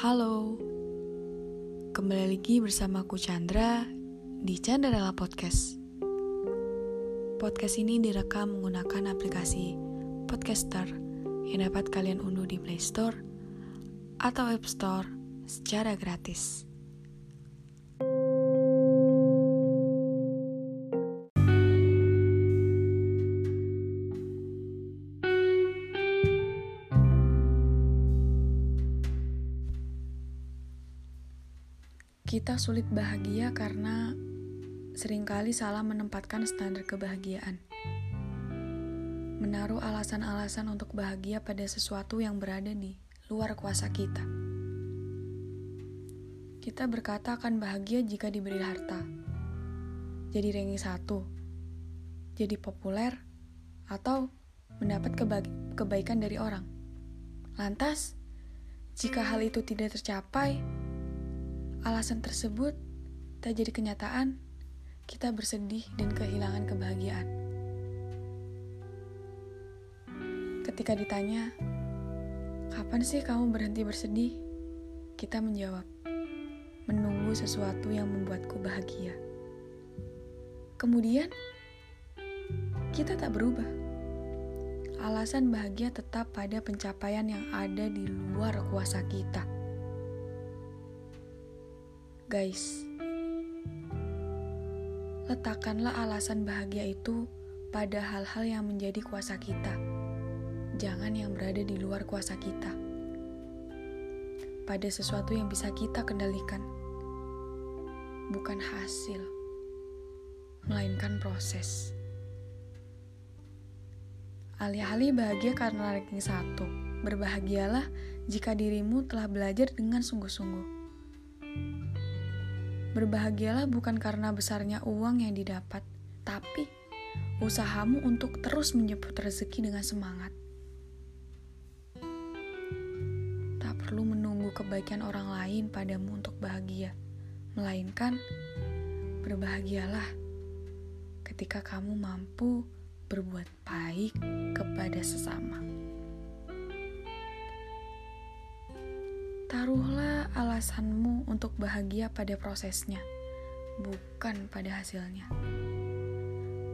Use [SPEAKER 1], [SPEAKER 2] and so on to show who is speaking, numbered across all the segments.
[SPEAKER 1] Halo, kembali lagi bersama aku Chandra di Chandra Podcast. Podcast ini direkam menggunakan aplikasi Podcaster yang dapat kalian unduh di Play Store atau App Store secara gratis. Kita sulit bahagia karena sering kali salah menempatkan standar kebahagiaan. Menaruh alasan-alasan untuk bahagia pada sesuatu yang berada di luar kuasa kita. Kita berkata akan bahagia jika diberi harta, jadi ranking satu, jadi populer, atau mendapat keba kebaikan dari orang. Lantas, jika hal itu tidak tercapai, alasan tersebut tak jadi kenyataan, kita bersedih dan kehilangan kebahagiaan. Ketika ditanya, "Kapan sih kamu berhenti bersedih?" Kita menjawab, "Menunggu sesuatu yang membuatku bahagia." Kemudian, kita tak berubah. Alasan bahagia tetap pada pencapaian yang ada di luar kuasa kita Guys, letakkanlah alasan bahagia itu pada hal-hal yang menjadi kuasa kita, jangan yang berada di luar kuasa kita. Pada sesuatu yang bisa kita kendalikan, bukan hasil, melainkan proses. Alih-alih bahagia karena ranking satu, berbahagialah jika dirimu telah belajar dengan sungguh-sungguh. Berbahagialah bukan karena besarnya uang yang didapat, tapi usahamu untuk terus menjemput rezeki dengan semangat. Tak perlu menunggu kebaikan orang lain padamu untuk bahagia, melainkan berbahagialah ketika kamu mampu berbuat baik kepada sesama. Taruhlah alasanmu untuk bahagia pada prosesnya, bukan pada hasilnya.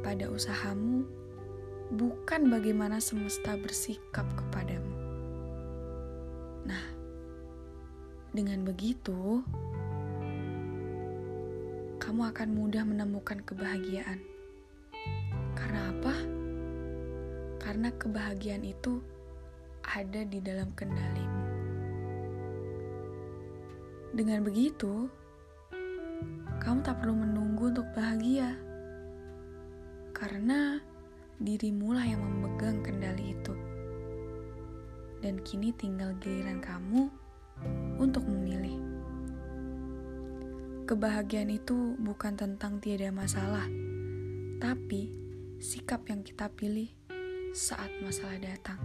[SPEAKER 1] Pada usahamu, bukan bagaimana semesta bersikap kepadamu. Nah, dengan begitu, kamu akan mudah menemukan kebahagiaan. Karena apa? Karena kebahagiaan itu ada di dalam kendalimu. Dengan begitu, kamu tak perlu menunggu untuk bahagia, karena dirimulah yang memegang kendali itu. Dan kini tinggal giliran kamu untuk memilih. Kebahagiaan itu bukan tentang tiada masalah, tapi sikap yang kita pilih saat masalah datang.